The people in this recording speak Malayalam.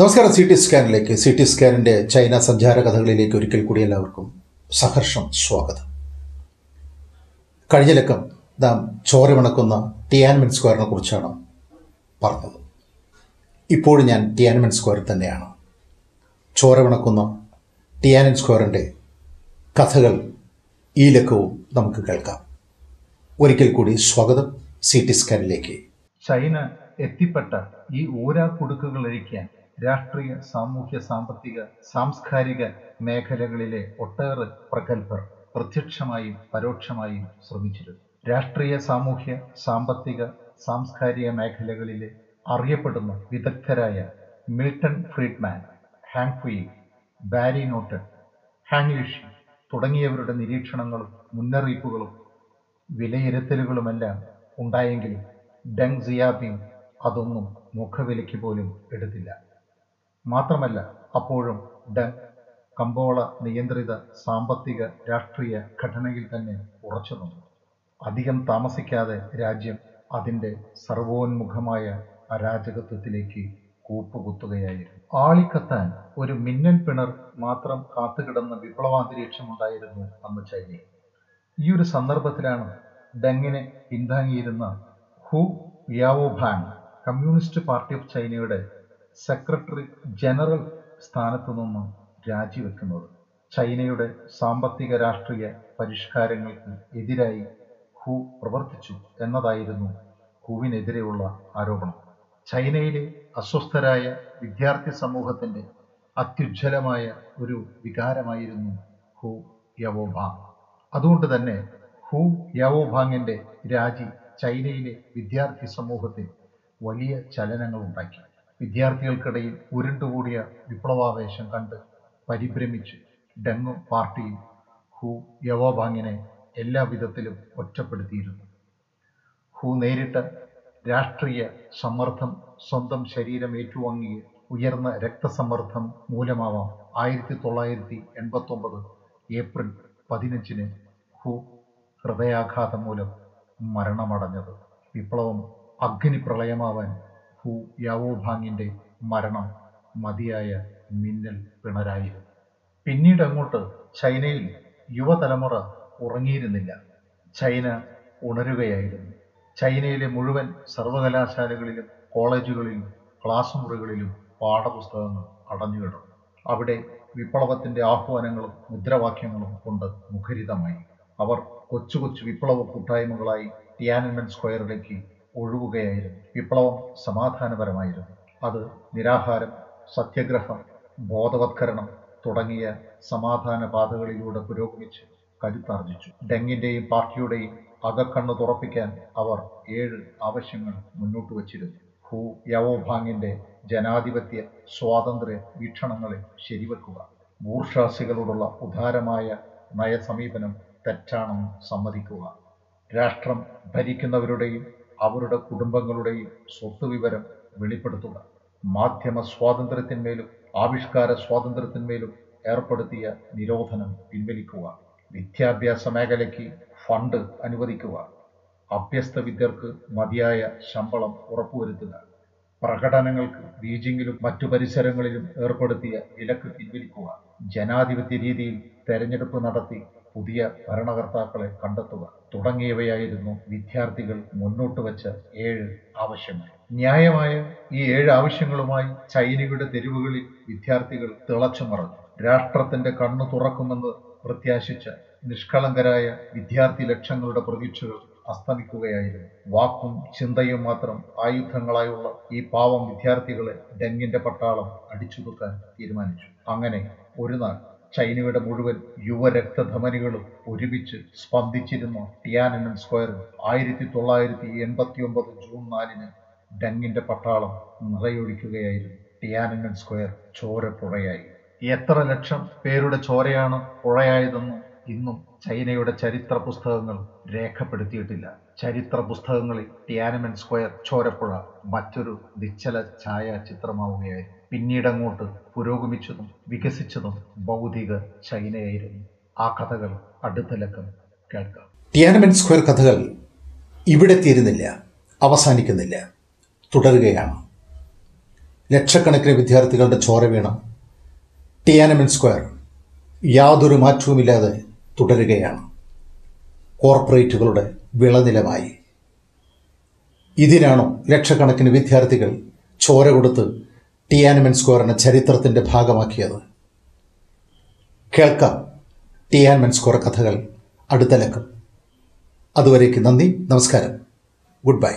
നമസ്കാരം. സി ടി സ്കാനിലേക്ക്. സി ടി സ്കാനിന്റെ ചൈന സഞ്ചാര കഥകളിലേക്ക് ഒരിക്കൽ കൂടി എല്ലാവർക്കും സഹർഷം സ്വാഗതം. കഴിഞ്ഞ ലക്കം നാം ചോരമണക്കുന്ന ടിയാൻമെൻ സ്ക്വയറിനെ കുറിച്ചാണ് പറഞ്ഞത്. ഇപ്പോഴും ഞാൻ ടിയാൻമെൻ സ്ക്വയറിൽ തന്നെയാണ്. ചോരമണക്കുന്ന ടിയാനൻ സ്ക്വയറിന്റെ കഥകൾ ഈ ലക്കവും നമുക്ക് കേൾക്കാം. ഒരിക്കൽ കൂടി സ്വാഗതം സി ടി സ്കാനിലേക്ക്. ചൈന എത്തിപ്പെട്ട ഈ ഊരാക്കുടുക്കുകളഴിക്കാൻ രാഷ്ട്രീയ സാമൂഹ്യ സാമ്പത്തിക സാംസ്കാരിക മേഖലകളിലെ ഒട്ടേറെ പ്രഗത്ഭർ പ്രത്യക്ഷമായും പരോക്ഷമായും ശ്രമിച്ചിരുന്നു. രാഷ്ട്രീയ സാമൂഹ്യ സാമ്പത്തിക സാംസ്കാരിക മേഖലകളിലെ അറിയപ്പെടുന്ന വിദഗ്ധരായ മിൽട്ടൺ ഫ്രീഡ്മാൻ ഹാങ് ഫുയി ബാരി നോട്ടൺ ഹാങ്ലിഷി തുടങ്ങിയവരുടെ നിരീക്ഷണങ്ങളും മുന്നറിയിപ്പുകളും വിലയിരുത്തലുകളുമെല്ലാം ഉണ്ടായെങ്കിലും ഡെങ് സിയാബിങ് അതൊന്നും മുഖവിലയ്ക്ക് പോലും എടുത്തില്ല. മാത്രമല്ല അപ്പോഴും ഡൻ കമ്പോള നിയന്ത്രിത സാമ്പത്തിക രാഷ്ട്രീയ ഘടനയിൽ തന്നെ ഉറച്ചു നിന്നു. അധികം താമസിക്കാതെ രാജ്യം അതിന്റെ സർവോന്മുഖമായ അരാജകത്വത്തിലേക്ക് കൂപ്പുകുത്തുകയായിരുന്നു. ആളിക്കത്താൻ ഒരു മിന്നൽ പിണർ മാത്രം കാത്തുകിടന്ന വിപ്ലവാന്തരീക്ഷമുണ്ടായിരുന്നു അന്ന് ചൈനയിൽ. ഈ ഒരു സന്ദർഭത്തിലാണ് ഡെങ്ങിനെ പിന്താങ്ങിയിരുന്ന ഹു യാവോഭാങ് കമ്മ്യൂണിസ്റ്റ് പാർട്ടി ഓഫ് ചൈനയുടെ സെക്രട്ടറി ജനറൽ സ്ഥാനത്തു നിന്ന് രാജിവെക്കുന്നത് ചൈനയുടെ സാമ്പത്തിക രാഷ്ട്രീയ പരിഷ്കാരങ്ങൾക്ക് എതിരായി ഹു പ്രവർത്തിച്ചു എന്നതായിരുന്നു ഹുവിനെതിരെയുള്ള ആരോപണം. ചൈനയിലെ അസ്വസ്ഥരായ വിദ്യാർത്ഥി സമൂഹത്തിന്റെ അത്യുജ്വലമായ ഒരു വികാരമായിരുന്നു ഹു യവോഭാങ്. അതുകൊണ്ട് തന്നെ ഹു യവോഭാങ്ങിന്റെ രാജി ചൈനയിലെ വിദ്യാർത്ഥി സമൂഹത്തിൽ വലിയ ചലനങ്ങൾ ഉണ്ടാക്കി വിദ്യാർത്ഥികൾക്കിടയിൽ ഉരുണ്ടുകൂടിയ വിപ്ലവാവേശം കണ്ട് പരിഭ്രമിച്ച് ഡെങ് പാർട്ടിയും ഹു യവോബാങ്ങിനെ എല്ലാ വിധത്തിലും ഒറ്റപ്പെടുത്തിയിരുന്നു. ഹു നേരിട്ട രാഷ്ട്രീയ സമ്മർദ്ദം സ്വന്തം ശരീരം ഏറ്റുവാങ്ങിയ ഉയർന്ന രക്തസമ്മർദ്ദം മൂലമാവാം ആയിരത്തി തൊള്ളായിരത്തി എൺപത്തി ഒമ്പത് ഏപ്രിൽ പതിനഞ്ചിന് ഹു ഹൃദയാഘാതം മൂലം മരണമടഞ്ഞത്. വിപ്ലവം അഗ്നിപ്രളയമാവാൻ ഹു യാവോഭാങ്ങിന്റെ മരണം മതിയായ മിന്നൽ പിണരായിരുന്നു പിന്നീട് അങ്ങോട്ട് ചൈനയിൽ യുവതലമുറ ഉറങ്ങിയിരുന്നില്ല. ചൈന ഉണരുകയായിരുന്നു. ചൈനയിലെ മുഴുവൻ സർവകലാശാലകളിലും കോളേജുകളിലും ക്ലാസ് മുറികളിലും പാഠപുസ്തകങ്ങൾ അടഞ്ഞുകിടന്നു. അവിടെ വിപ്ലവത്തിന്റെ ആഹ്വാനങ്ങളും മുദ്രാവാക്യങ്ങളും കൊണ്ട് മുഖരിതമായി. അവർ കൊച്ചു കൊച്ചു വിപ്ലവ കൂട്ടായ്മകളായി ടിയാനൻമെൻ സ്ക്വയറിലേക്ക് ഒഴുകുകയായിരുന്നു. വിപ്ലവം സമാധാനപരമായിരുന്നു. അത് നിരാഹാരം സത്യഗ്രഹം ബോധവത്കരണം തുടങ്ങിയ സമാധാന പാതകളിലൂടെ പുരോഗമിച്ച് കരുത്താർജിച്ചു. ഡെങ്ങിന്റെയും പാർട്ടിയുടെയും അകക്കണ്ണ് തുറപ്പിക്കാൻ അവർ ഏഴ് ആവശ്യങ്ങൾ മുന്നോട്ട് വച്ചിരുന്നു. ഹു യവോഭാങ്ങിന്റെ ജനാധിപത്യ സ്വാതന്ത്ര്യ വീക്ഷണങ്ങളെ ശരിവെക്കുക ബൂർഷാസികളോടുള്ള ഉദാരമായ നയസമീപനം തെറ്റാണെന്ന് സമ്മതിക്കുക രാഷ്ട്രം ഭരിക്കുന്നവരുടെയും അവരുടെ കുടുംബങ്ങളുടെയും സ്വത്ത് വിവരം വെളിപ്പെടുത്തുക. മാധ്യമ സ്വാതന്ത്ര്യത്തിന്മേലും ആവിഷ്കാര സ്വാതന്ത്ര്യത്തിന്മേലും ഏർപ്പെടുത്തിയ നിരോധനം പിൻവലിക്കുക. വിദ്യാഭ്യാസ മേഖലയ്ക്ക് ഫണ്ട് അനുവദിക്കുക. അഭ്യസ്ത വിദ്യർക്ക് മതിയായ ശമ്പളം ഉറപ്പുവരുത്തുക. പ്രകടനങ്ങൾക്ക് ബീജിംഗിലും മറ്റു പരിസരങ്ങളിലും ഏർപ്പെടുത്തിയ വിലക്ക് പിൻവലിക്കുക. ജനാധിപത്യ രീതിയിൽ തെരഞ്ഞെടുപ്പ് നടത്തി പുതിയ ഭരണകർത്താക്കളെ കണ്ടെത്തുക തുടങ്ങിയവയായിരുന്നു വിദ്യാർത്ഥികൾ മുന്നോട്ട് വച്ച ഏഴ് ആവശ്യങ്ങൾ. ന്യായമായ ഈ ഏഴ് ആവശ്യങ്ങളുമായി ചൈനയുടെ തെരുവുകളിൽ വിദ്യാർത്ഥികൾ തിളച്ചു മറഞ്ഞു. രാഷ്ട്രത്തിന്റെ കണ്ണു തുറക്കുമെന്ന് പ്രത്യാശിച്ച നിഷ്കളങ്കരായ വിദ്യാർത്ഥി ലക്ഷങ്ങളുടെ പ്രതീക്ഷകൾ അസ്തമിക്കുകയായിരുന്നു. വാക്കും ചിന്തയും മാത്രം ആയുധങ്ങളായുള്ള ഈ പാവം വിദ്യാർത്ഥികളെ ഡെങ്ങിന്റെ പട്ടാളം അടിച്ചുതുക്കാൻ തീരുമാനിച്ചു. അങ്ങനെ ഒരു നാൾ ചൈനയുടെ മുഴുവൻ യുവരക്തധമനികളും ഒരുമിച്ച് സ്പന്ദിച്ചിരുന്ന ടിയാനനൻ സ്ക്വയറിൽ ആയിരത്തി തൊള്ളായിരത്തി എൺപത്തി ഒമ്പത് ജൂൺ നാലിന് ഡങ്ങിന്റെ പട്ടാളം നിറയൊഴിക്കുകയായിരുന്നു. ടിയാനനൻ സ്ക്വയർ ചോരപ്പുഴയായി. എത്ര ലക്ഷം പേരുടെ ചോരയാണ് പുഴയായതെന്നും ഇന്നും ചൈനയുടെ ചരിത്ര പുസ്തകങ്ങൾ രേഖപ്പെടുത്തിയിട്ടില്ല. ചരിത്ര പുസ്തകങ്ങളിൽ ടിയാനമൻ സ്ക്വയർ ചോരപ്പുഴ മറ്റൊരു നിശ്ചല ഛായാചിത്രമാവുകയായിരുന്നു. പിന്നീട് അങ്ങോട്ട് പുരോഗമിച്ചതും വികസിച്ചതും ഭൗതിക ചൈനയായിരുന്നു. ആ കഥകൾ അടുത്ത ലക്കം കേൾക്കാം. ടിയാനമൻ സ്ക്വയർ കഥകൾ ഇവിടെ തീരുന്നില്ല അവസാനിക്കുന്നില്ല തുടരുകയാണ്. ലക്ഷക്കണക്കിന് വിദ്യാർത്ഥികളുടെ ചോര വീണം ടിയാനമൻ സ്ക്വയർ യാതൊരു മാറ്റവുമില്ലാതെ തുടരുകയാണ്. കോർപ്പറേറ്റുകളുടെ വിളനിലമായി. ഇതിനാണോ ലക്ഷക്കണക്കിന് വിദ്യാർത്ഥികൾ ചോര കൊടുത്ത് ടിയാനമെൻ സ്ക്വയറിനെ ചരിത്രത്തിന്റെ ഭാഗമാക്കിയത്? കേൾക്കാം ടിയാൻമെൻ സ്ക്വയർ കഥകൾ അടുത്ത ലക്കം. അതുവരേക്ക് നന്ദി നമസ്കാരം. Good bye.